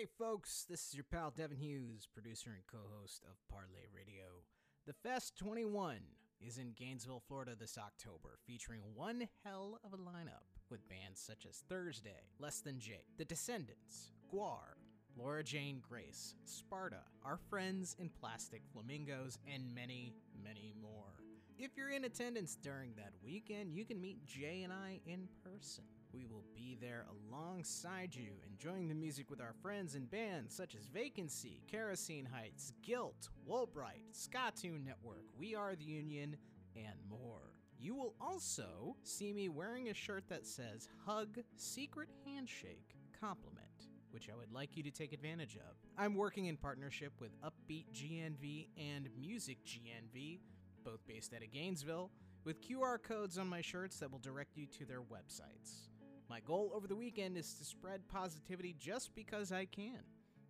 Hey folks, this is your pal Devin Hughes, producer and co-host of Parlay Radio. The Fest 21 is in Gainesville, Florida this October, featuring one hell of a lineup with bands such as Thursday, Less Than Jake, The Descendents, GWAR, Laura Jane Grace, Sparta, Our Friends in Plastic Flamingos, and many, many more. If you're in attendance during that weekend, you can meet Jay and I in person. We will be there alongside you, enjoying the music with our friends and bands such as Vacancy, Kerosene Heights, Guilt, Woolbright, Skatune Network, We Are the Union, and more. You will also see me wearing a shirt that says Hug Secret Handshake Compliment, which I would like you to take advantage of. I'm working in partnership with Upbeat GNV and Music GNV, both based out of Gainesville, with QR codes on my shirts that will direct you to their websites. My goal over the weekend is to spread positivity just because I can.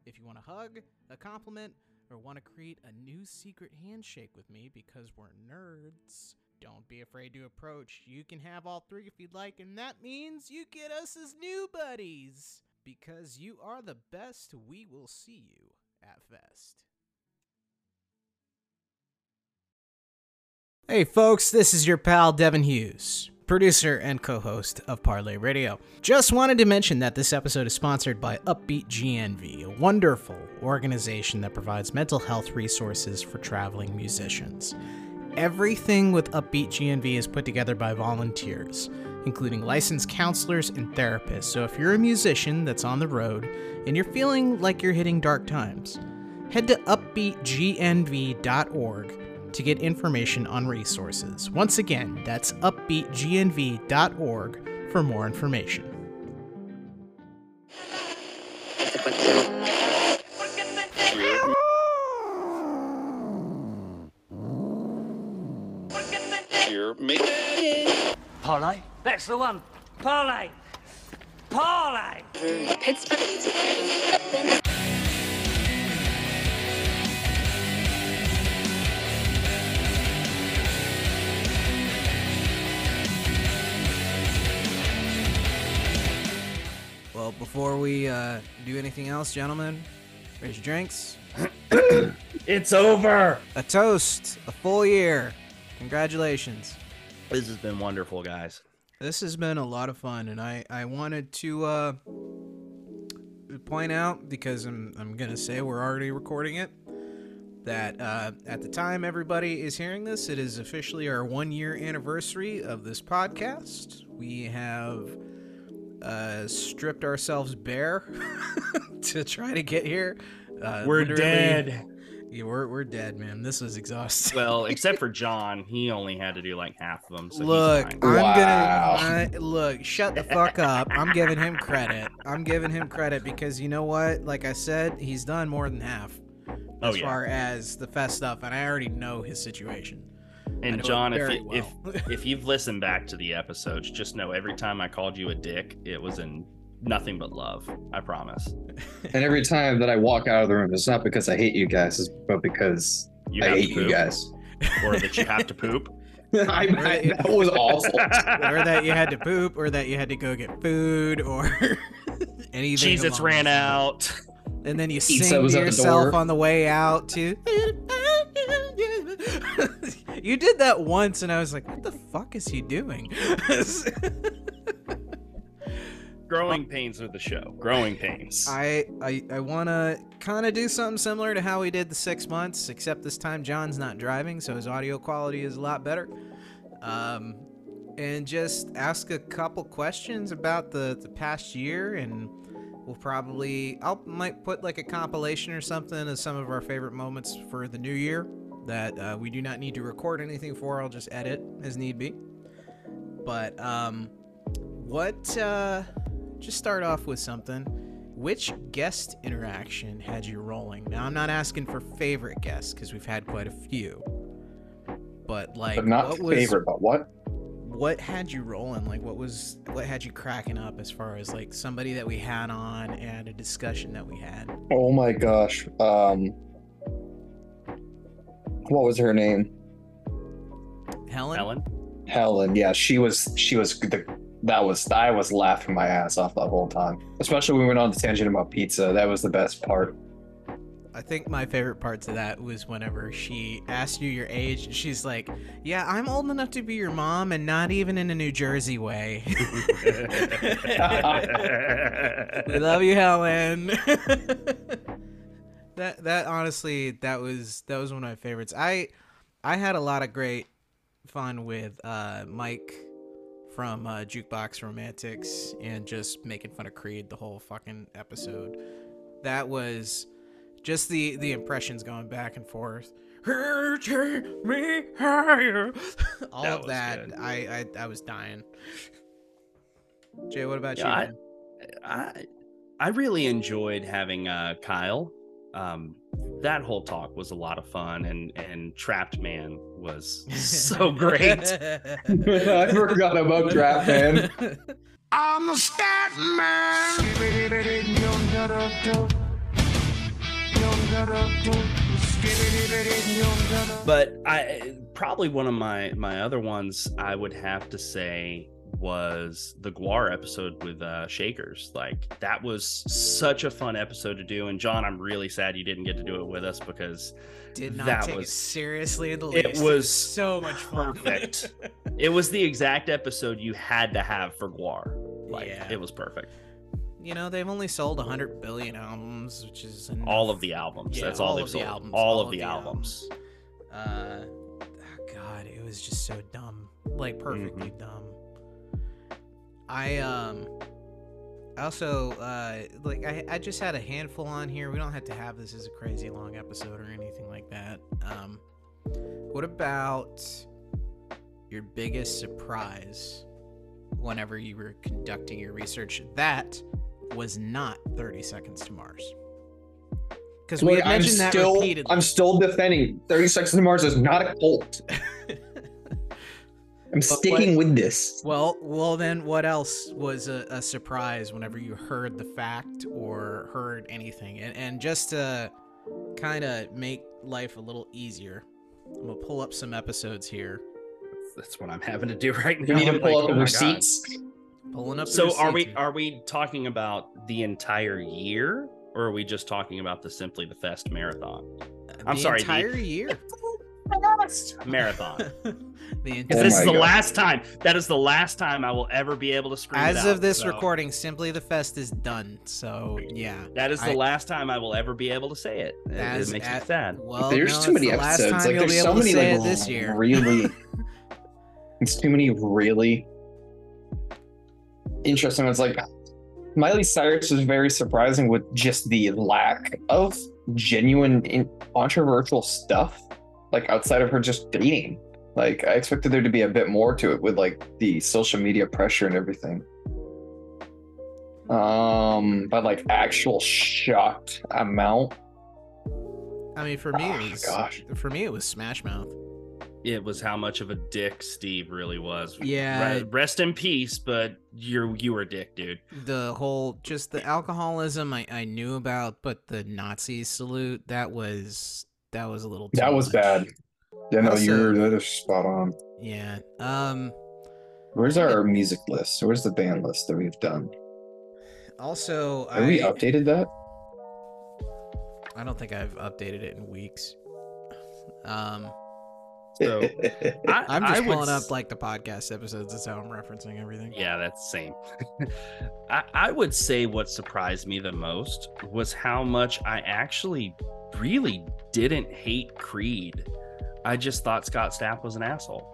If you want a hug, a compliment, or want to create a new secret handshake with me because we're nerds, don't be afraid to approach. You can have all three if you'd like, and that means you get us as new buddies. Because you are the best, we will see you at Fest. Hey folks, this is your pal Devin Hughes, producer and co host of Parlay Radio. Just wanted to mention that this episode is sponsored by Upbeat GNV, a wonderful organization that provides mental health resources for traveling musicians. Everything with Upbeat GNV is put together by volunteers, including licensed counselors and therapists. So if you're a musician that's on the road and you're feeling like you're hitting dark times, head to upbeatgnv.org to get information on resources. Once again, that's upbeatgnv.org for more information. Here, make Parlay? That's the one. Parlay. Parlay. Well, before we uh, do anything else, gentlemen, raise your drinks. It's over. A toast, a full year. Congratulations. This has been wonderful, guys. This has been a lot of fun, and I, I wanted to uh, point out because I'm I'm gonna say we're already recording it that uh, at the time everybody is hearing this, it is officially our one year anniversary of this podcast. We have uh, stripped ourselves bare to try to get here. Uh, We're dead. Yeah, we're we're dead, man. This was exhausting. Well, except for John, he only had to do like half of them. So look, he's I'm fine. gonna I, look. Shut the fuck up. I'm giving him credit. I'm giving him credit because you know what? Like I said, he's done more than half Oh, as yeah. far as the fest stuff, and I already know his situation. Mm, I know And John, if you, well. if if you've listened back to the episodes, just know every time I called you a dick, it was in nothing but love. I promise. And every time that I walk out of the room, it's not because I hate you guys, it's but because You I have to hate you poop, guys. or that you have to poop. I, I- that was awful. or that you had to poop, or that you had to go get food, or anything. Cheez-Its along ran out. And then you Pizza sing to at the yourself on the way out too. you did that once, and I was like, "What the fuck is he doing?" Growing pains of the show. Growing pains. I I, I want to kind of do something similar to how we did the six months, except this time John's not driving, so his audio quality is a lot better. Um, and just ask a couple questions about the the past year, and we'll probably I'll might put like a compilation or something of some of our favorite moments for the new year that uh, we do not need to record anything for. I'll just edit as need be. But um, what? Uh, just start off with something. Which guest interaction had you rolling? Now, I'm not asking for favorite guests because we've had quite a few. But like, but not what was favorite, but what? What had you rolling? Like, what was what had you cracking up as far as like somebody that we had on and a discussion that we had? Oh my gosh. Um what was her name? Helen. Ellen. Helen. Yeah, she was she was the that was I was laughing my ass off the whole time. Especially when we went on the tangent about pizza. That was the best part. I think my favorite parts of that was whenever she asked you your age, and she's like, "Yeah, I'm old enough to be your mom, and not even in a New Jersey way." we love you, Helen. that that honestly, that was that was one of my favorites. I I had a lot of great fun with uh, Mike from uh, Jukebox Romantics and just making fun of Creed the whole fucking episode. That was just the the impressions going back and forth. Take me higher. All That of that. I, I I was dying. Jay, what about Yeah, you? man? I I really enjoyed having uh, Kyle. Um, that whole talk was a lot of fun, and and Trapped Man was so great. I forgot about Trap Man. I'm a stat man. But I probably one of my my other ones I would have to say was the GWAR episode with uh Shakers. Like that was such a fun episode to do. And John, I'm really sad you didn't get to do it with us because Did not that take it was- seriously in the least. it least. was so much fun. perfect. it was the exact episode you had to have for GWAR. Like Yeah. it was perfect. You know, they've only sold 100 billion albums, which is enough. All of the albums. Yeah, That's all, all they've of the sold. albums, All, of the, albums. Uh, oh God, it was just so dumb, like perfectly Mm-hmm. dumb. I um, also uh, like I I just had a handful on here. We don't have to have this as a crazy long episode or anything like that. Um, what about your biggest surprise whenever you were conducting your research? That was not 30 Seconds to Mars. Because we I'm that still repeatedly. I'm still defending 30 Seconds to Mars is not a cult. I'm sticking with this. Well, well, then what else was a, a surprise whenever you heard the fact or heard anything? And, and just to kind of make life a little easier, I'm gonna pull up some episodes here. That's what I'm having to do right now. You need to pull like, up the oh my God. Receipts. Pulling up. So are we here. are we talking about the entire year, or are we just talking about the Simply the Fest marathon? I'm the sorry, the- entire year. Marathon. the Because entire. Oh this is the God. last time. That is the last time I will ever be able to scream. it As out, of this so recording, simply the fest is done. So yeah. that is the I- last time I will ever be able to say it. It, it makes at- me sad. Well, there's no, too many the episodes. Like there's so many like this year. really it's too many really interesting ones. Like Miley Cyrus was very surprising with just the lack of genuine in- controversial stuff, like outside of her just dating. Like I expected there to be a bit more to it with like the social media pressure and everything. Um, but like actual shocked amount. I mean, for me, Oh, it was, gosh. for me, it was Smash Mouth. It was how much of a dick Steve really was. Yeah. Re- Rest in peace, but you're you were a dick, dude. the whole just the alcoholism I, I knew about but the nazi salute that was that was a little too That was much. bad. Yeah, no, Also- you're that is spot on. yeah um Where's our music list? Where's the band list that we've done? also Have I, we updated that? I don't think i've updated it in weeks um So I, i'm just would pulling s- up like the podcast episodes that's how i'm referencing everything Yeah, that's same. I, I would say what surprised me the most was how much I actually really didn't hate Creed. I just thought Scott Stapp was an asshole.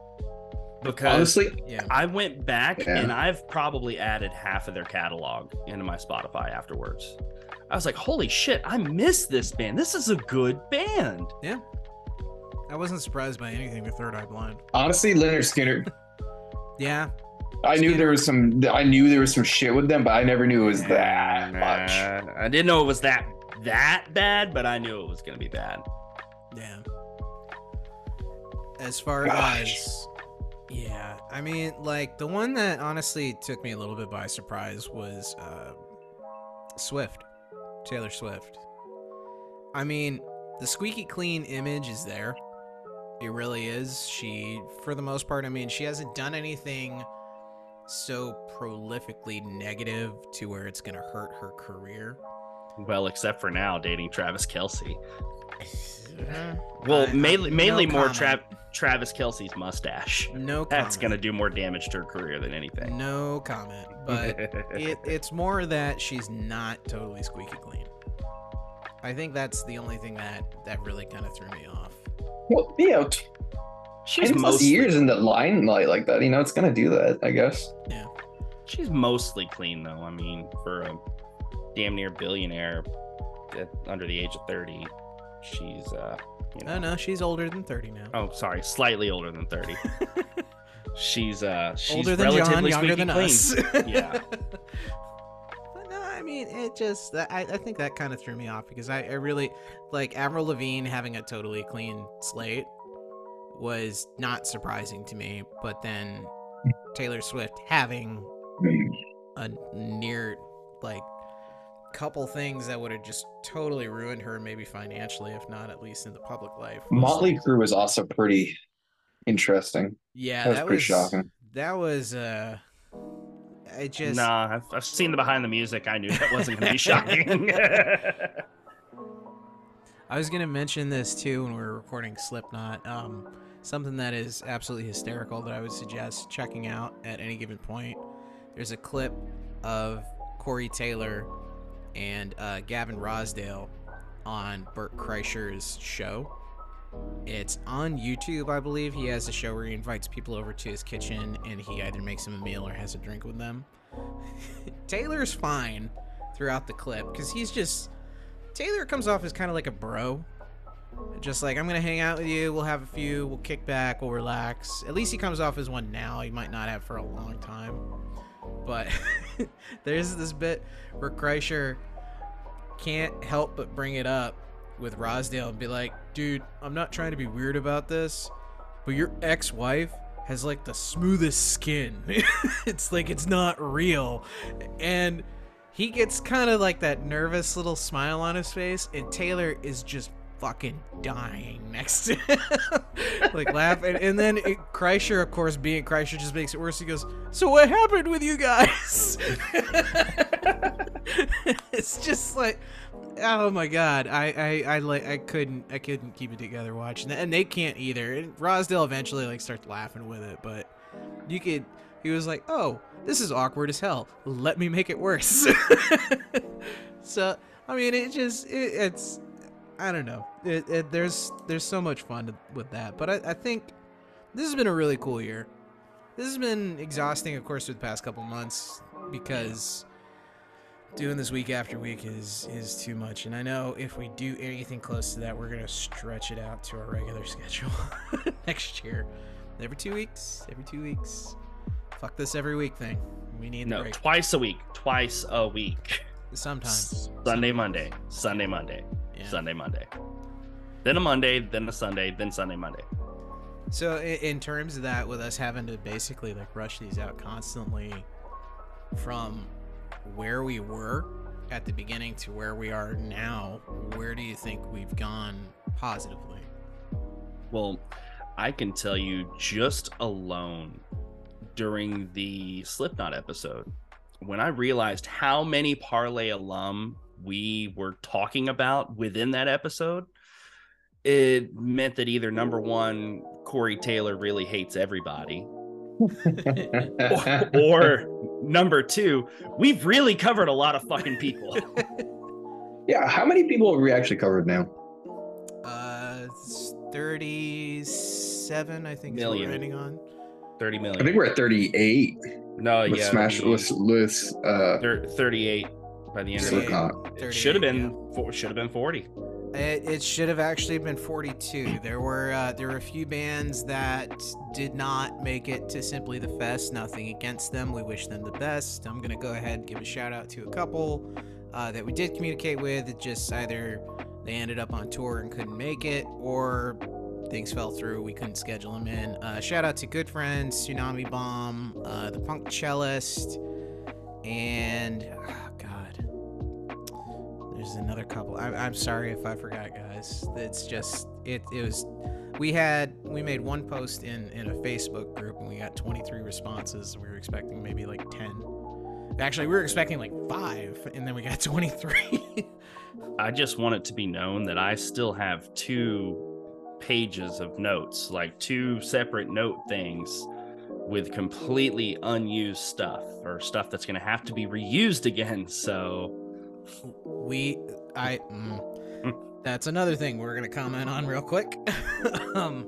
Because Honestly, yeah I went back Yeah. and I've probably added half of their catalog into my Spotify afterwards. I was like, holy shit, I miss this band. This is a good band. I wasn't surprised by anything with third eye blind honestly, Lynyrd Skynyrd. yeah I knew there was some. I knew there was some shit with them, but I never knew it was that Uh, much. I didn't know it was that that bad, but I knew it was gonna be bad. Yeah. As far Gosh. as yeah, I mean, like the one that honestly took me a little bit by surprise was uh, Swift, Taylor Swift. I mean, the squeaky clean image is there. It really is. She, for the most part, I mean, she hasn't done anything so prolifically negative to where it's gonna hurt her career. Well, except for now, dating Travis Kelce. Uh, Well, I- mainly, no mainly more comment. Trav- Travis Kelce's mustache. No, That's gonna do more damage to her career than anything. No comment, but it, it's more that she's not totally squeaky clean. I think that's the only thing that that really kind of threw me off. Well, you know, she's 10 mostly years in the limelight like that. You know, it's gonna do that. I guess. Yeah, she's mostly clean though. I mean, for a damn near billionaire at, under the age of thirty, she's uh, you know, Oh no, she's older than thirty now. oh sorry, slightly older than thirty. she's uh, she's older than John, relatively younger than clean. us. Yeah. But no, I mean, it just, I, I think that kind of threw me off because I, I really, like, Avril Lavigne having a totally clean slate was not surprising to me. But then Taylor Swift having a near, like, couple things that would have just totally ruined her, maybe financially, if not at least in the public life. was- Motley Crue was also pretty interesting. Yeah, That was that pretty was shocking. That was uh, I just Nah, I've, I've seen the behind the music. I knew that wasn't gonna be shocking. I was gonna mention this too when we were recording Slipknot. Um, something that is absolutely hysterical that I would suggest checking out at any given point. There's a clip of Corey Taylor and uh, Gavin Rossdale on Bert Kreischer's show. It's on YouTube, I believe. He has a show where he invites people over to his kitchen and he either makes them a meal or has a drink with them. Taylor's fine throughout the clip because he's just Taylor comes off as kind of like a bro. Just like, I'm going to hang out with you. We'll have a few. We'll kick back. We'll relax. At least he comes off as one now. He might not have for a long time. But there's this bit where Kreischer can't help but bring it up with Rossdale and be like, dude, I'm not trying to be weird about this, but your ex wife has like the smoothest skin. it's like it's not real. And he gets kind of like that nervous little smile on his face, and Taylor is just fucking dying next to him. like laughing. And then it, Kreischer, of course, being Kreischer, just makes it worse. He goes, So what happened with you guys? it's just like oh my god i i i like i couldn't i couldn't keep it together watching that and they can't either and rossdale eventually like starts laughing with it but you could he was like oh this is awkward as hell let me make it worse so i mean it just it, it's i don't know it, it, there's there's so much fun with that but I, I think this has been a really cool year this has been exhausting of course for the past couple months because doing this week after week is is too much and i know if we do anything close to that we're gonna stretch it out to our regular schedule next year every two weeks every two weeks fuck this every week thing we need no, break twice a week. Twice a week. sometimes Sunday, Monday. Sunday, Monday. Yeah. Sunday, Monday. Then a Monday, then a Sunday, then Sunday, Monday. so in, in terms of that with us having to basically like rush these out constantly from where we were at the beginning to where we are now where do you think we've gone positively Well, I can tell you just alone during the Slipknot episode, when I realized how many Parlay alum we were talking about within that episode, it meant that either number one, Corey Taylor really hates everybody, or, or number two, we've really covered a lot of fucking people. yeah, how many people have we actually covered now? Uh, 37, I think, is what Million. we're on. 30 I think we're at 38 no, with yeah, Smash the- with with uh thir- 38 by the end of the year. Slipknot. It should have been four, should have been 40. It, it should have actually been 42. There were uh, there were a few bands that did not make it to Simply the Fest. Nothing against them. We wish them the best. I'm gonna go ahead and give a shout out to a couple uh, that we did communicate with. It just either they ended up on tour and couldn't make it, or things fell through. We couldn't schedule them in. Uh, shout out to good friends, Tsunami Bomb, uh, the Punk Cellist, and God. There's another couple. I, I'm sorry if I forgot, guys. It's just it. It was we had we made one post in in a Facebook group and we got 23 responses. We were expecting maybe like 10. Actually, we were expecting like five, and then we got 23. I just want it to be known that I still have two pages of notes, like two separate note things with completely unused stuff or stuff that's going to have to be reused again. So we, I, mm, that's another thing we're gonna comment on real quick. um,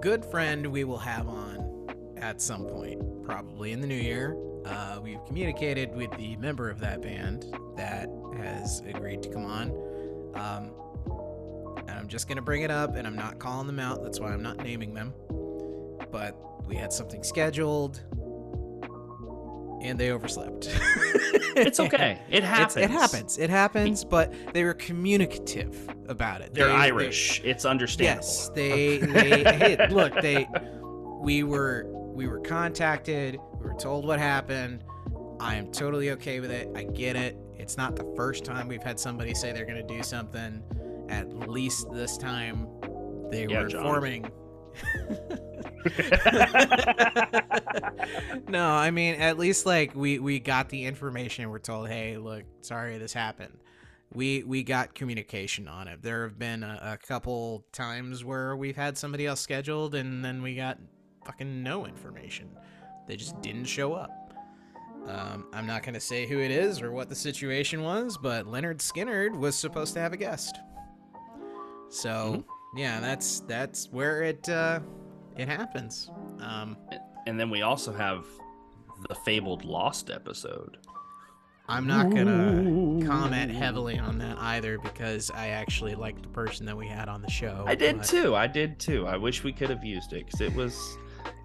good friend we will have on at some point, probably in the new year. Uh, we've communicated with the member of that band that has agreed to come on. Um, and I'm just gonna bring it up, and I'm not calling them out. That's why I'm not naming them. But we had something scheduled, and they overslept. it's okay. It happens. It's, it happens. It happens. But they were communicative about it. They're They- they- Irish. it's understandable. Yes, they. they hey, look, they. We were we were contacted. We were told what happened. I am totally okay with it. I get it. It's not the first time we've had somebody say they're going to do something. At least this time, they Yeah, were John. informing. no, I mean at least like we we got the information. We're told, hey, look, sorry this happened. We we got communication on it. There have been a, a couple times where we've had somebody else scheduled and then we got fucking no information. They just didn't show up. Um, I'm not gonna say who it is or what the situation was, but Lynyrd Skynyrd was supposed to have a guest. So yeah, that's that's where it uh, it happens. Um, And then we also have the fabled Lost episode. I'm not gonna comment heavily on that either because I actually liked the person that we had on the show. I did but- too. I did too. I wish we could have used it because it was,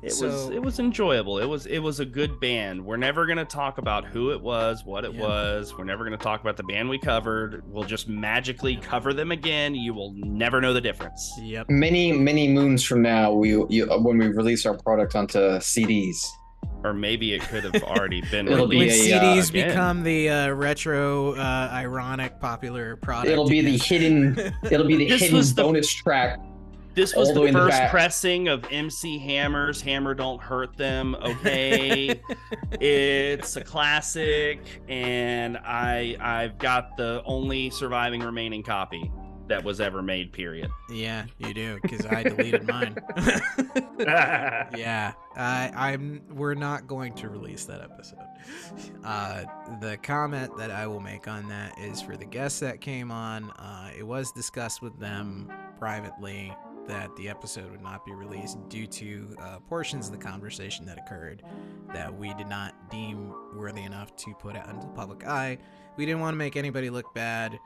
it was, it was enjoyable. It was, it was a good band. We're never gonna talk about who it was, what it Yeah. was. We're never gonna talk about the band we covered. We'll just magically cover them again. You will never know the difference. Yep. Many many moons from now, we you, when we release our product onto CDs, Or maybe it could have already been It'll be a, uh, CDs again. become the uh, retro, uh, ironic, popular product. it'll be the hidden it'll be the This hidden was the- bonus track. This was the the way in the first pressing of MC Hammer's Hammer Don't Hurt Them. Okay. it's a classic and I I've got the only surviving remaining copy that was ever made, period. yeah, you do because I deleted mine. yeah, I, I'm. We're not going to release that episode. Uh, the comment that I will make on that is for the guests that came on. Uh, it was discussed with them privately that the episode would not be released due to uh, portions of the conversation that occurred that we did not deem worthy enough to put out into the public eye. We didn't want to make anybody look bad.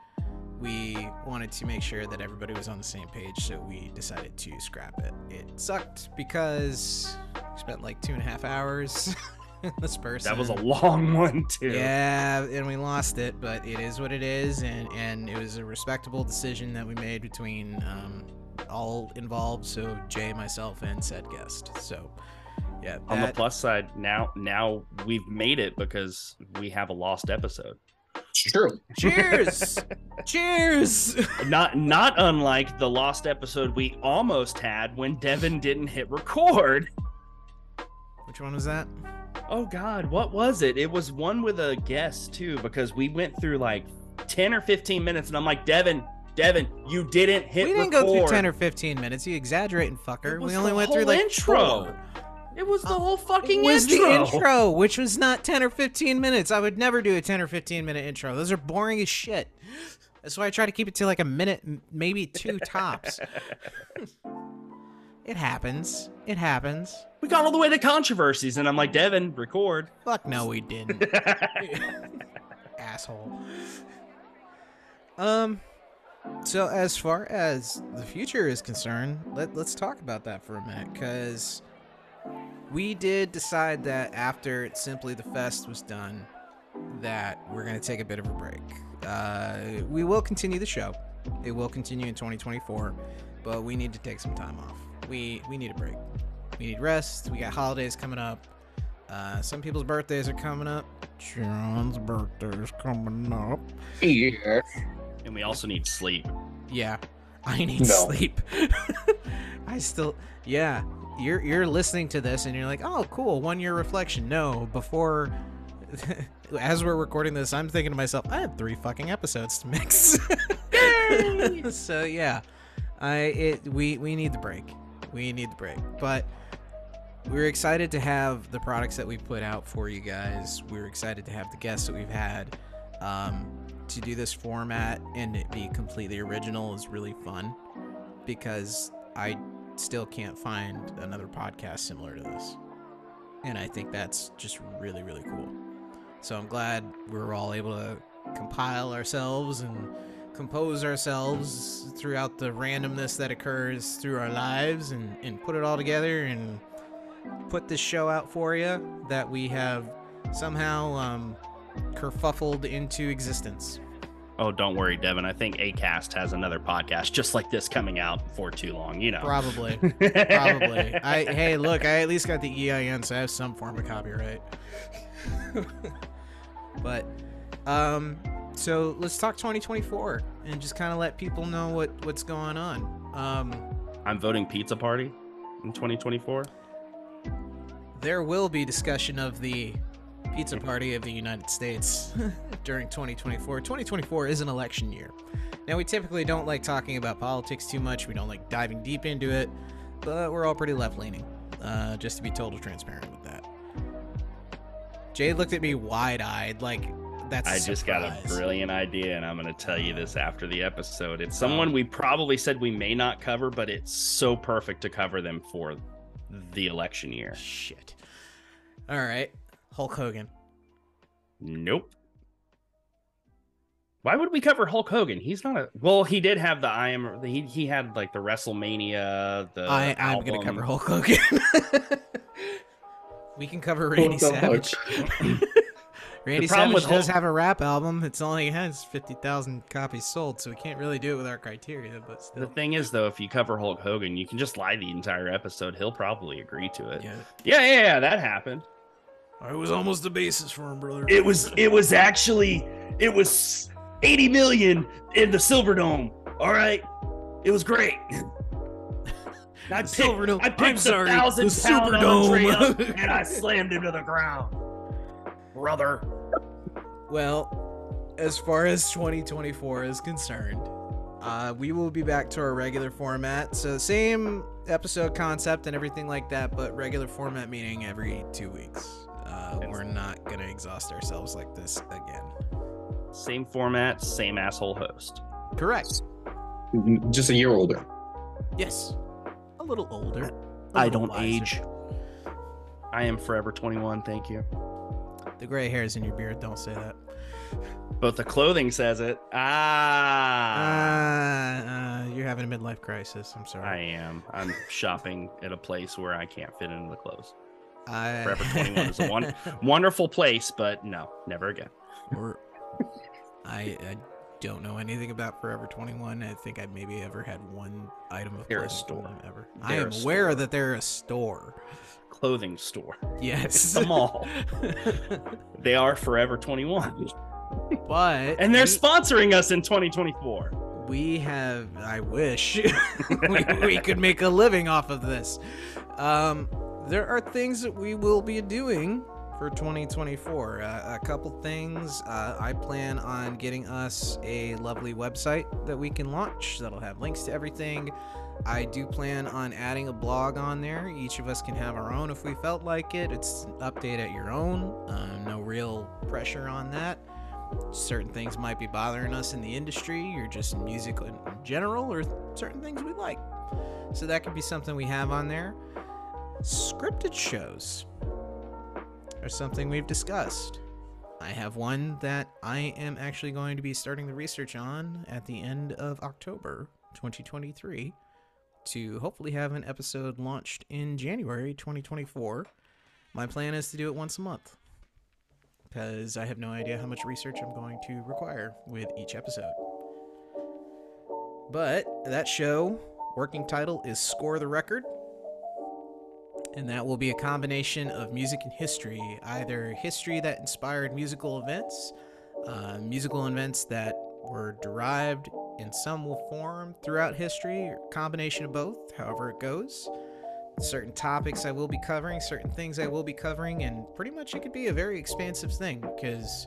We wanted to make sure that everybody was on the same page, so we decided to scrap it. It sucked because we spent like two and a half hours. this person. that was a long one too. Yeah, and we lost it, but it is what it is, and and it was a respectable decision that we made between um, all involved. So Jay, myself, and said guest. So yeah, On the plus side, now now we've made it because we have a lost episode. True. cheers, cheers. Not not unlike the lost episode we almost had when Devin didn't hit record. Which one was that? Oh God, what was it? It was one with a guest too, because we went through like ten or fifteen minutes, and I'm like, Devin, Devin, you didn't hit. we didn't record. go through ten or fifteen minutes. You exaggerating, fucker. We only went through like intro. four. It was the whole It fucking was intro. the intro, which was not 10 or 15 minutes. I would never do a 10 or 15 minute intro. Those are boring as shit. That's why I try to keep it to like a minute, maybe two tops. it happens. It happens. We got all the way to controversies, and I'm like, Devin, record. Fuck no, we didn't. Asshole. Um. So as far as the future is concerned, let let's talk about that for a minute, because we did decide that after simply the fest was done, that we're gonna take a bit of a break. Uh, we will continue the show. It will continue in 2024, but we need to take some time off. We we need a break. We need rest. We got holidays coming up. Uh, some people's birthdays are coming up. John's birthday is coming up. Yeah. And we also need sleep. Yeah. I need No. sleep. I still, yeah. You're you're listening to this and you're like, oh, cool, one year reflection. No, before, as we're recording this, I'm thinking to myself, I have three fucking episodes to mix. so yeah, I it we we need the break. We need the break, but. We're excited to have the products that we've put out for you guys. We're excited to have the guests that we've had. Um, to do this format and it be completely original is really fun because I still can't find another podcast similar to this. And I think that's just really, really cool. So I'm glad we're all able to compile ourselves and compose ourselves throughout the randomness that occurs through our lives and, and put it all together and put this show out for you that we have somehow um, kerfuffled into existence. Oh, don't worry, Devin. I think Acast has another podcast just like this coming out for too long. You know, Probably. Probably. I hey, look, I at least got the EIN, so I have some form of copyright. but um so let's talk 2024 and just kind of let people know what what's going on. Um I'm voting Pizza Party in 2024. there will be discussion of the pizza party of the United States during 2024. 2024 is an election year. Now, we typically don't like talking about politics too much. We don't like diving deep into it, but we're all pretty left leaning, uh, just to be total transparent with that. Jade looked at me wide eyed, like, that's I just got a brilliant idea, and I'm going to tell you this after the episode. It's someone we probably said we may not cover, but it's so perfect to cover them for the election year. Shit. All right. Hulk Hogan. Nope. Why would we cover Hulk Hogan? He's not a. Well, he did have the I am. He he had like the WrestleMania. The I, I'm going to cover Hulk Hogan. we can cover Randy the fuck? Savage. Randy problem Savage with does Hulk- have a rap album. It's only has 50,000 copies sold, so we can't really do it with our criteria, but The still. thing is, though, if you cover Hulk Hogan, you can just lie the entire episode. He'll probably agree to it. Yeah. yeah, yeah, yeah that happened. I was almost the basis for him, brother. It was it was actually it was 80 million in the Silverdome. All right. It was great. I picked, Silverdome. I picked I'm the sorry, thousand the pound Superdome. and I slammed him to the ground. Brother. Well, as far as 2024 is concerned, uh, we will be back to our regular format. So, same episode concept and everything like that, but regular format meaning every two weeks. Uh, we're not going to exhaust ourselves like this again. Same format, same asshole host. Correct. Just a year older. Yes. A little older. a I little don't wiser. age. I am forever 21, thank you. The gray hairs in your beard don't say that. But the clothing says it. Ah. Uh, uh, you're having a midlife crisis. I'm sorry. I am. I'm shopping at a place where I can't fit into the clothes. I, Forever 21 is a one wonderful place, but no, never again. Or I, I don't know anything about Forever 21. I think I maybe ever had one item of They're a clothing from store. ever. I They're am aware store. that they're a store. Clothing store. Yes. It's the mall. They are Forever 21. but And they're we, sponsoring us in 2024. we have I wish we, we could make a living off of this. Um there are things that we will be doing for 2024. Uh, a couple things. Uh, I plan on getting us a lovely website that we can launch that'll have links to everything. I do plan on adding a blog on there. Each of us can have our own if we felt like it. It's an update at your own. Uh, no real pressure on that. Certain things might be bothering us in the industry or just music in general, or certain things we like. So that could be something we have on there. Scripted shows are something we've discussed. I have one that I am actually going to be starting the research on at the end of October 2023 to hopefully have an episode launched in January 2024. My plan is to do it once a month because I have no idea how much research I'm going to require with each episode. But that show, working title is Score the Record. And that will be a combination of music and history, either history that inspired musical events, uh, musical events that were derived in some form throughout history, or combination of both, however it goes. Certain topics I will be covering, certain things I will be covering, and pretty much it could be a very expansive thing because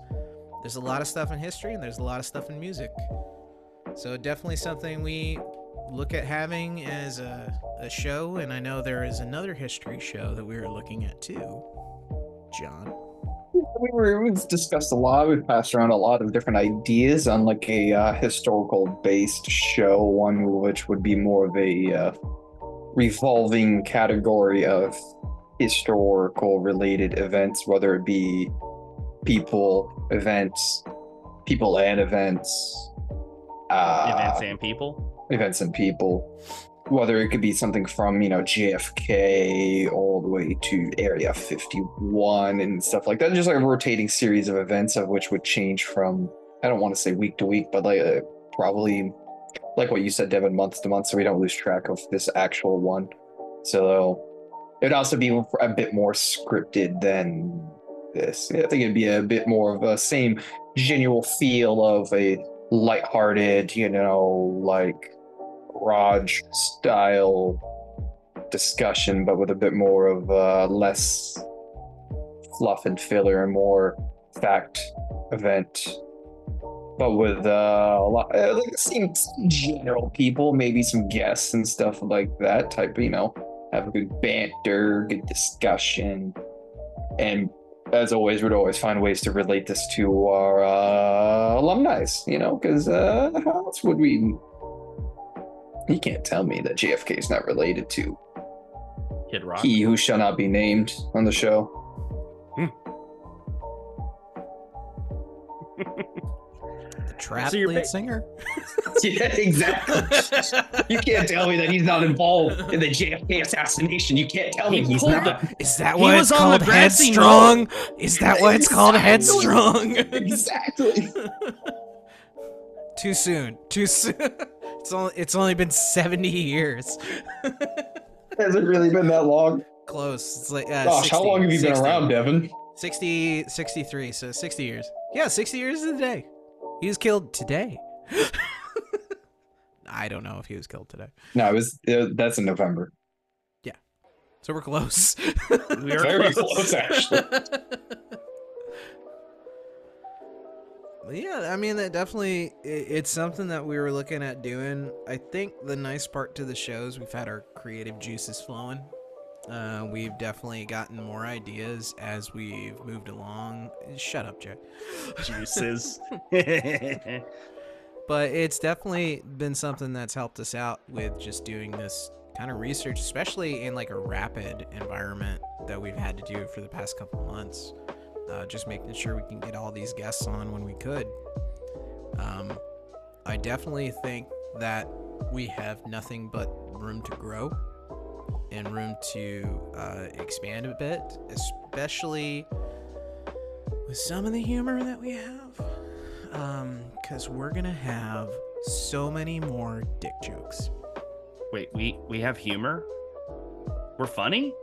there's a lot of stuff in history and there's a lot of stuff in music. So definitely something we look at having as a, a show, and I know there is another history show that we were looking at too. John. we were we've discussed a lot. We've passed around a lot of different ideas on like a uh, historical based show, one which would be more of a uh, revolving category of historical related events, whether it be people, events, people and events, uh, Events and people. Events and people whether it could be something from you know jfk all the way to area 51 and stuff like that. Just like a rotating series of events of which would change from i don't want to say week to week but like uh, probably like what you said devin month to month so we don't lose track of this actual one. So it'd also be a bit more scripted than this. I think it'd be a bit more of a same genuine feel of a lighthearted, you know, like Raj style discussion, but with a bit more of uh, less fluff and filler and more fact event. But with uh, a lot, uh, like some general people, maybe some guests and stuff like that type. You know, have a good banter, good discussion, and as always, we'd always find ways to relate this to our uh, alumni, you know, because uh, how else would we? You can't tell me that JFK is not related to Kid Rock. he who shall not be named on the show. Hmm. The trap So lead ba- singer. yeah, exactly. you can't tell me that he's not involved in the JFK assassination. You can't tell me He he's pulled not. Is that He why it's called grassy headstrong? Is that why it's called headstrong? exactly. Too soon. Too soon. It's only it's only been 70 years. Has it really been that long? Close. It's like uh, Gosh, how long have you been around, Devin? 60 63, so 60 years. Yeah, 60 years to the day. He was killed today. I don't know if he was killed today. No, it was. Uh, that's in November. Yeah, so we're close. We are Very close. close, actually. yeah, I mean, that definitely it's something that we were looking at doing. I think the nice part to the shows we've had our creative juices flowing. Uh, we've definitely gotten more ideas as we've moved along. Shut up, Jay. Juices. but it's definitely been something that's helped us out with just doing this kind of research especially in like a rapid environment that we've had to do for the past couple months uh, just making sure we can get all these guests on when we could um, i definitely think that we have nothing but room to grow and room to uh, expand a bit especially with some of the humor that we have um because we're gonna have so many more dick jokes Wait, we we have humor. We're funny.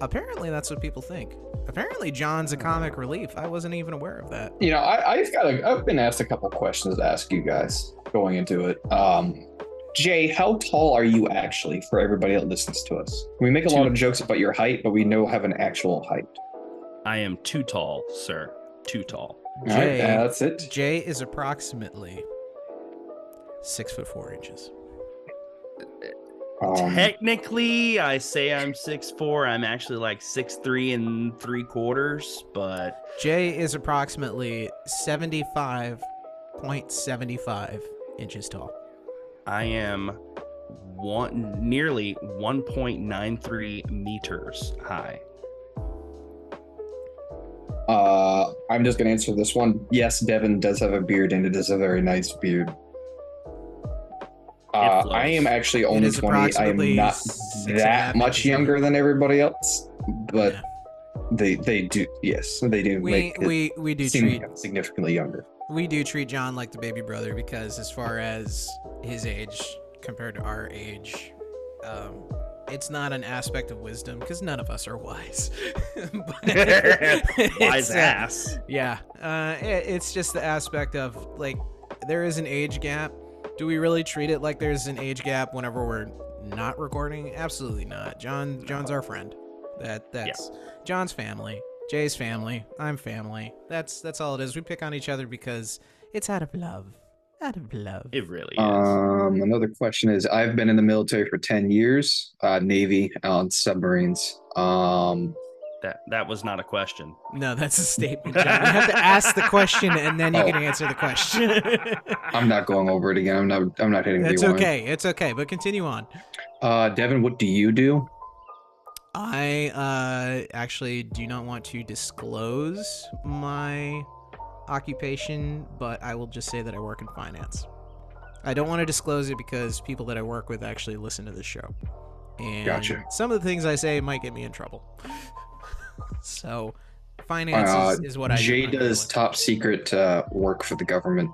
Apparently that's what people think apparently john's a comic relief i wasn't even aware of that You know, I, I've got. A, I've been asked a couple questions to ask you guys going into it. Um, Jay, how tall are you actually for everybody that listens to us? We make a lot of jokes about your height, but we know have an actual height. I am too tall, sir. Too tall. All right, jay that's it. jay is approximately six foot four inches Um, Technically, I say I'm six four. I'm actually like six three and three quarters, but jay is approximately 75.75 inches tall I am one nearly 1.93 meters high. uh, I'm just gonna answer this one. Yes, Devin does have a beard, and it is a very nice beard. Uh. I am actually only 20. I am not six and a that much younger than everybody else, but Yeah. they they do. Yes, they do we make we we do seem treat significantly younger. we do treat John like the baby brother because as far as his age compared to our age, um, it's not an aspect of wisdom because none of us are wise. But Wise it's, uh, ass. yeah, uh, it, it's just the aspect of like there is an age gap, Do we really treat it like there's an age gap whenever we're not recording? Absolutely not. John John's our friend. That that's John's family. Jay's family. I'm family. That's that's all it is. We pick on each other because it's out of love. Out of love. It really is. Um, another question is: I've been in the military for ten years, uh, Navy on submarines. Um, that that was not a question. No, that's a statement. John. You have to ask the question and then you can answer the question. I'm not going over it again. I'm not. I'm not hitting That's rewind. okay. It's okay. But continue on. Uh, Devin, what do you do? I uh, actually do not want to disclose my occupation, but I will just say that I work in finance. I don't want to disclose it because people that I work with actually listen to the show. And Gotcha. some of the things I say might get me in trouble. So, finances Uh, is, is what I Jay do. does top secret uh, work for the government.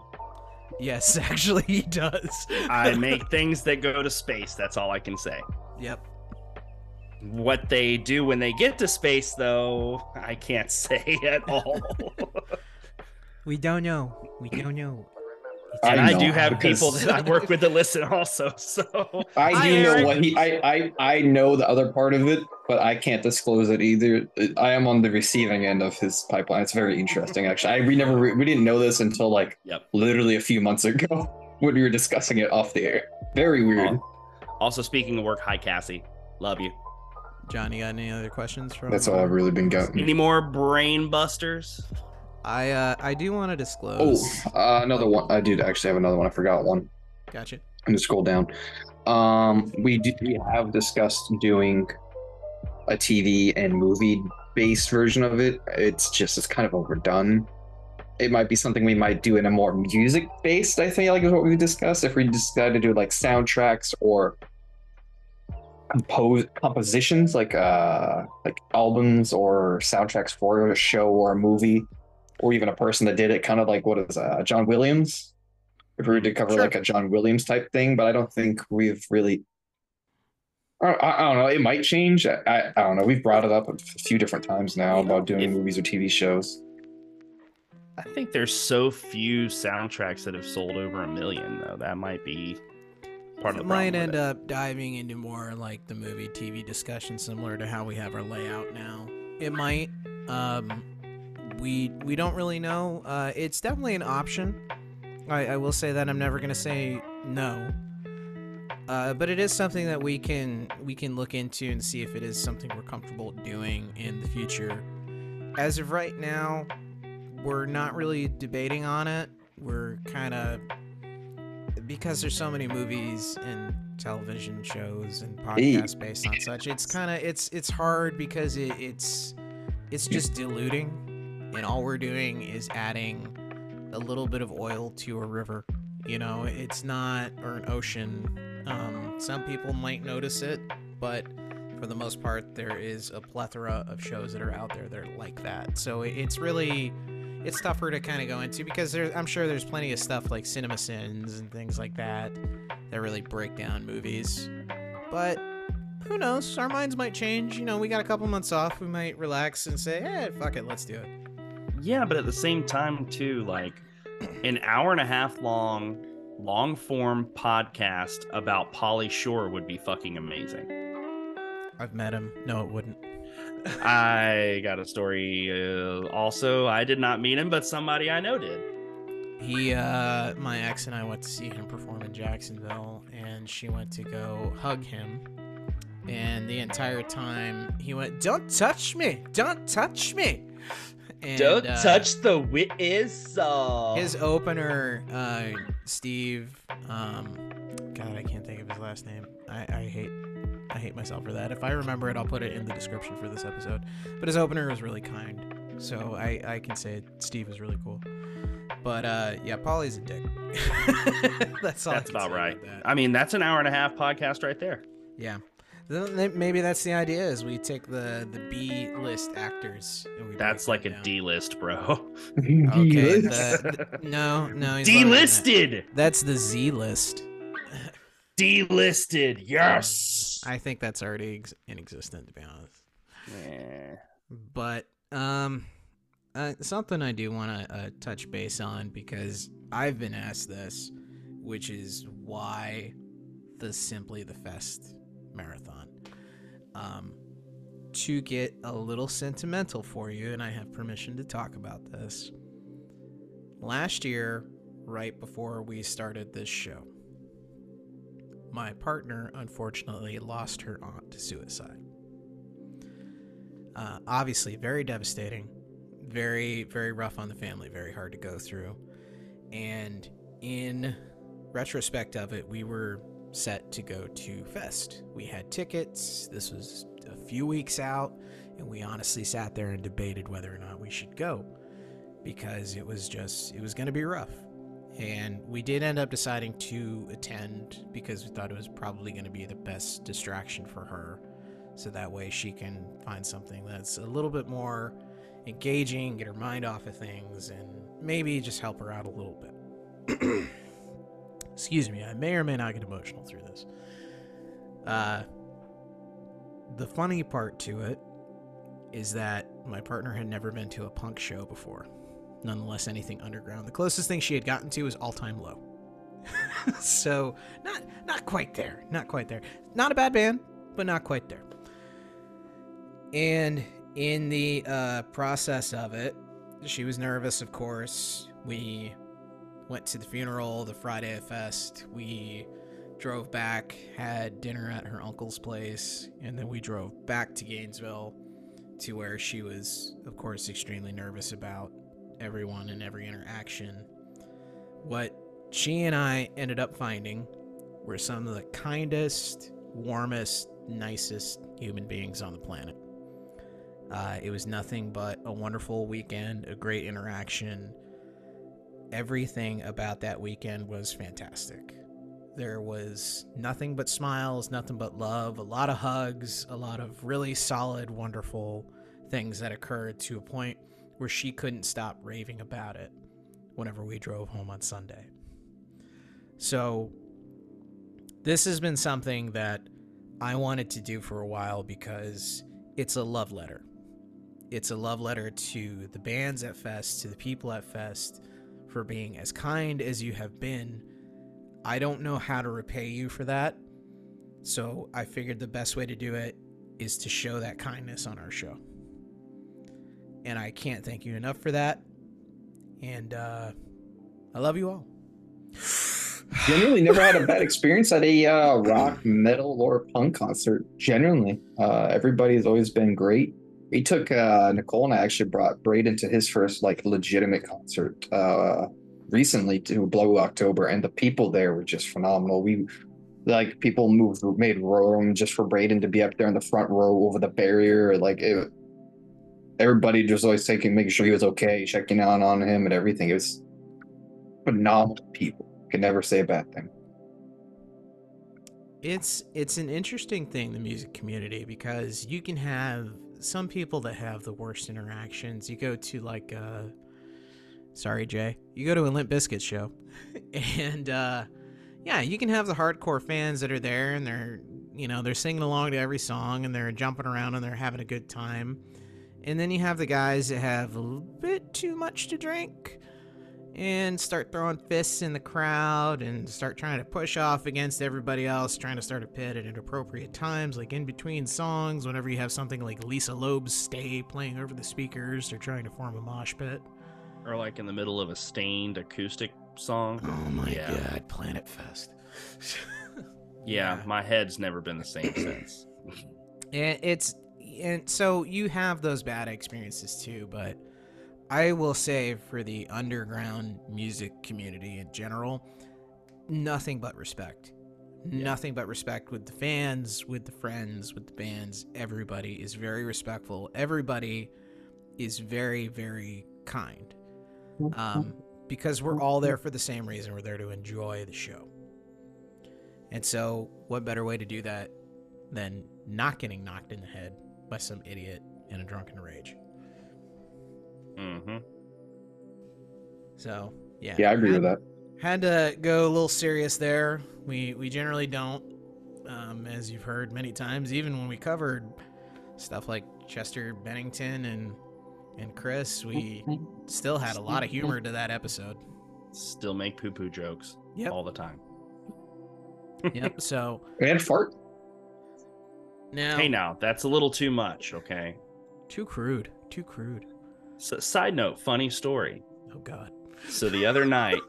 Yes, actually, he does. I make things that go to space. That's all I can say. Yep. What they do when they get to space, though, I can't say at all. We don't know. We don't know. I and I, know, do have because- people that I work with that listen also. So I Hi, do know Eric. what he. I, I I know the other part of it, but I can't disclose it either. I am on the receiving end of his pipeline. It's very interesting, actually. I we never re- we didn't know this until like Yep. literally a few months ago when we were discussing it off the air. Very weird. also speaking of work, hi Cassie. Love you. Johnny, got any other questions from? That's all I've really been getting. Any more brain busters? I uh, I do want to disclose. Oh, uh, another one. I did actually have another one. I forgot one. Gotcha. I'm just scroll down. Um, we do, we have discussed doing a TV and movie based version of it. It's just it's kind of overdone. It might be something we might do in a more music based. I think like is what we discussed. If we decide to do like soundtracks or compose compositions like uh like albums or soundtracks for a show or a movie or even a person that did it kind of like what is uh john williams if we were to cover Sure. like a john williams type thing but i don't think we've really I, I I don't know. It might change. I, I, I don't know. We've brought it up a few different times now about doing if- movies or TV shows. I think there's so few soundtracks that have sold over a million, though. That might be part of It the might end it. up diving into more like the movie TV discussion, similar to how we have our layout now. It might. Um, we we don't really know. Uh, it's definitely an option. I, I will say that I'm never gonna say no. Uh, but it is something that we can we can look into and see if it is something we're comfortable doing in the future. As of right now, we're not really debating on it. We're kind of because there's so many movies and television shows and podcasts based on such. It's kind of it's it's hard because it, it's it's just diluting, and all we're doing is adding a little bit of oil to a river. You know, it's not or an ocean. Um, some people might notice it, but for the most part, there is a plethora of shows that are out there that are like that. So it's really it's tougher to kind of go into because there, I'm sure there's plenty of stuff like Cinema Sins and things like that that really break down movies. But who knows? Our minds might change. You know, we got a couple months off. We might relax and say, "Hey, fuck it, let's do it." Yeah, but at the same time, too, like an hour and a half long, long form podcast about Pauly Shore would be fucking amazing. I've met him. No, it wouldn't. I got a story. Uh, also, I did not meet him, but somebody I know did. He, uh, my ex and I went to see him perform in Jacksonville, and she went to go hug him. And the entire time he went, "Don't touch me! Don't touch me!" And, Don't uh, touch the wit whistle. His opener, uh, Steve. Um, God, I can't think of his last name. I, I hate, I hate myself for that. If I remember it, I'll put it in the description for this episode. But his opener was really kind, so I, I can say Steve is really cool. But uh, yeah, Pauly's a dick. that's all. I That's can about say right. that. I mean, that's an hour and a half podcast right there. Yeah. Then then maybe that's the idea: is we take the the B list actors. And we That's break like a them down. D list, bro. Okay. the- the- no, no. he's larger than that. Delisted. That's the Z list. Delisted. Yes. I think that's already ex- in existence, to be honest. Eh. But um, uh, something I do want to uh, touch base on because I've been asked this which is why the Simply the Fest marathon. Um, to get a little sentimental for you, and I have permission to talk about this. Last year, right before we started this show, my partner unfortunately lost her aunt to suicide. Uh, obviously, very devastating, very, very rough on the family, very hard to go through. And in retrospect of it, we were set to go to Fest. We had tickets. This was a few weeks out, and we honestly sat there and debated whether or not we should go because it was just, it was going to be rough. And we did end up deciding to attend because we thought it was probably going to be the best distraction for her. So that way she can find something that's a little bit more engaging, get her mind off of things, and maybe just help her out a little bit. Excuse me, I may or may not get emotional through this. Uh, the funny part to it is that my partner had never been to a punk show before nonetheless anything underground. The closest thing she had gotten to was all time low. so not not quite there. Not quite there. Not a bad band, but not quite there. And in the uh, process of it, she was nervous, of course. We went to the funeral, the Friday Fest. We drove back, had dinner at her uncle's place, and then we drove back to Gainesville to where she was, of course, extremely nervous about everyone and every interaction. What she and I ended up finding were some of the kindest, warmest, nicest human beings on the planet. Uh, it was nothing but a wonderful weekend, a great interaction. Everything about that weekend was fantastic. There was nothing but smiles, nothing but love, a lot of hugs, a lot of really solid, wonderful things that occurred to a point where she couldn't stop raving about it whenever we drove home on Sunday. So, this has been something that I wanted to do for a while because it's a love letter. It's a love letter to the bands at Fest, to the people at Fest for being as kind as you have been. I don't know how to repay you for that. So I figured the best way to do it is to show that kindness on our show and I can't thank you enough for that. And uh, I love you all. Genuinely, never had a bad experience at a uh, rock, metal, or punk concert. Genuinely, uh, everybody's always been great. We took uh, Nicole and I actually brought Braden to his first like legitimate concert uh, recently to Blue October, and the people there were just phenomenal. We like people moved, made room just for Braden to be up there in the front row over the barrier. Like it, everybody just always taking, making sure he was okay, checking out on him and everything. It was phenomenal people. Could never say a bad thing. It's it's an interesting thing, the music community, because you can have some people that have the worst interactions. You go to like uh sorry Jay. You go to a Limp Bizkit show and uh yeah, you can have the hardcore fans that are there and they're you know, they're singing along to every song and they're jumping around and they're having a good time. And then you have the guys that have a bit too much to drink and start throwing fists in the crowd and start trying to push off against everybody else, trying to start a pit at inappropriate times, like in between songs, whenever you have something like Lisa Loeb's Stay playing over the speakers, they're trying to form a mosh pit. Or like in the middle of a Staind acoustic song. Oh my Yeah. god, Planet Fest. Yeah, my head's never been the same since. And it's and so you have those bad experiences too, but I will say for the underground music community in general, nothing but respect. Nothing but respect with the fans, with the friends, with the bands. Everybody is very respectful. Everybody is very, very kind. Um, because we're all there for the same reason. We're there to enjoy the show. And so, what better way to do that than not getting knocked in the head by some idiot in a drunken rage? Hmm So, yeah. Yeah, I agree had, with that. Had to go a little serious there. We we generally don't, um, as you've heard many times, even when we covered stuff like Chester Bennington and and Chris, we still had a lot of humor to that episode. Still make poo poo jokes. Yep. all the time. Yep. So And fart. now, Hey, now that's a little too much. Okay. too crude. Too crude. So, side note, funny story. Oh God. So the other night,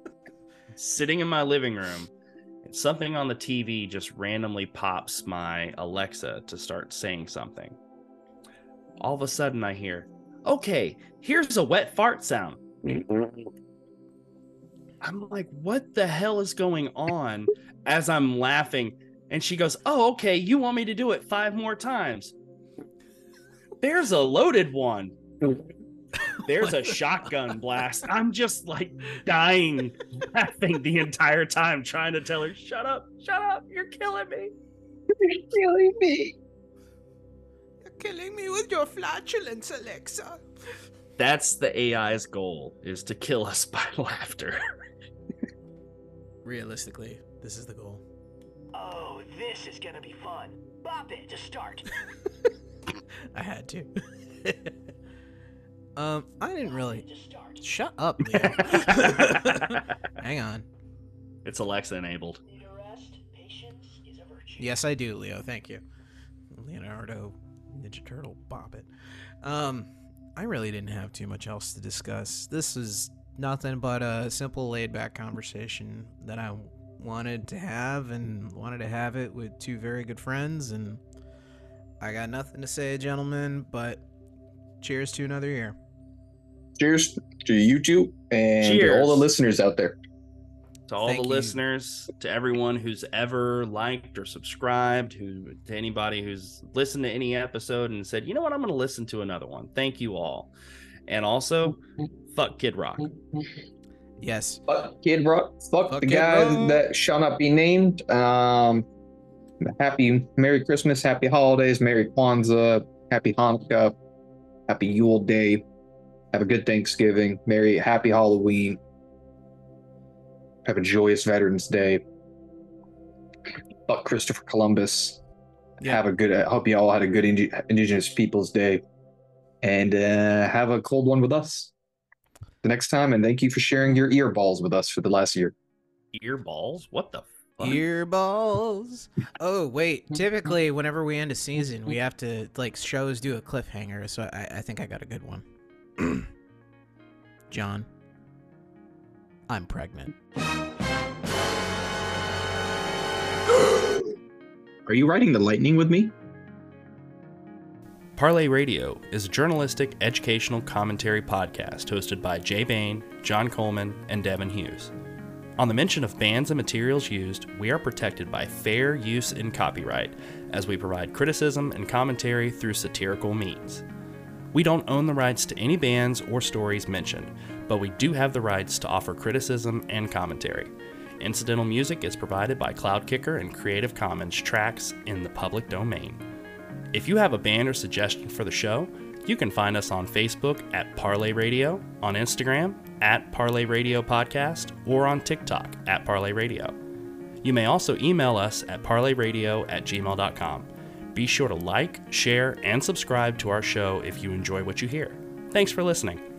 sitting in my living room, and something on the TV just randomly pops my Alexa to start saying something. All of a sudden, I hear, "Okay, here's a wet fart sound." I'm like, "What the hell is going on?" As I'm laughing, and she goes, "Oh, okay. You want me to do it five more times?" There's a loaded one. There's a shotgun blast. I'm just like dying laughing the entire time, trying to tell her, shut up, shut up, you're killing me. You're killing me. You're killing me with your flatulence, Alexa. That's the AI's goal, is to kill us by laughter. Realistically, this is the goal. Oh, this is gonna be fun. Bop it to start. I had to. Um, I didn't really. Shut up, Leo. Hang on. it's Alexa enabled. Need a rest? Patience is a virtue. Yes, I do, Leo. Thank you. Leonardo Ninja Turtle Bop it. Um, I really didn't have too much else to discuss. This is nothing but a simple laid back conversation that I wanted to have and wanted to have it with two very good friends and I got nothing to say, gentlemen, but cheers to another year. Cheers to you two and to all the listeners out there. To all Thank the you. listeners, to everyone who's ever liked or subscribed, who to anybody who's listened to any episode and said, you know what, I'm gonna listen to another one. Thank you all. And also, fuck Kid Rock. Yes. Fuck Kid Rock. Fuck, Fuck the Kid guy Rock. that shall not be named. Um, happy Merry Christmas, Happy Holidays, Merry Kwanzaa, Happy Hanukkah, Happy Yule Day. Have a good Thanksgiving. Merry Happy Halloween. Have a joyous Veterans Day. Fuck Christopher Columbus. Yeah. Have a good. I hope you all had a good Indi- Indigenous Peoples Day, and uh, have a cold one with us the next time. And thank you for sharing your ear balls with us for the last year. Ear balls? What the fuck? Earballs. Oh wait, typically whenever we end a season, we have to like shows do a cliffhanger. So I, I think I got a good one. John, I'm pregnant. Are you riding the lightning with me? Parlay Radio is a journalistic, educational commentary podcast hosted by Jay Bain, John Coleman, and Devin Hughes. On the mention of bands and materials used, we are protected by fair use and copyright as we provide criticism and commentary through satirical means. We don't own the rights to any bands or stories mentioned, but we do have the rights to offer criticism and commentary. Incidental music is provided by Cloudkicker and Creative Commons tracks in the public domain. If you have a band or suggestion for the show, you can find us on Facebook at Parlay Radio, on Instagram at Parlay Radio Podcast, or on TikTok at Parlay Radio. You may also email us at parlayradio at gmail.com. Be sure to like, share, and subscribe to our show if you enjoy what you hear. Thanks for listening.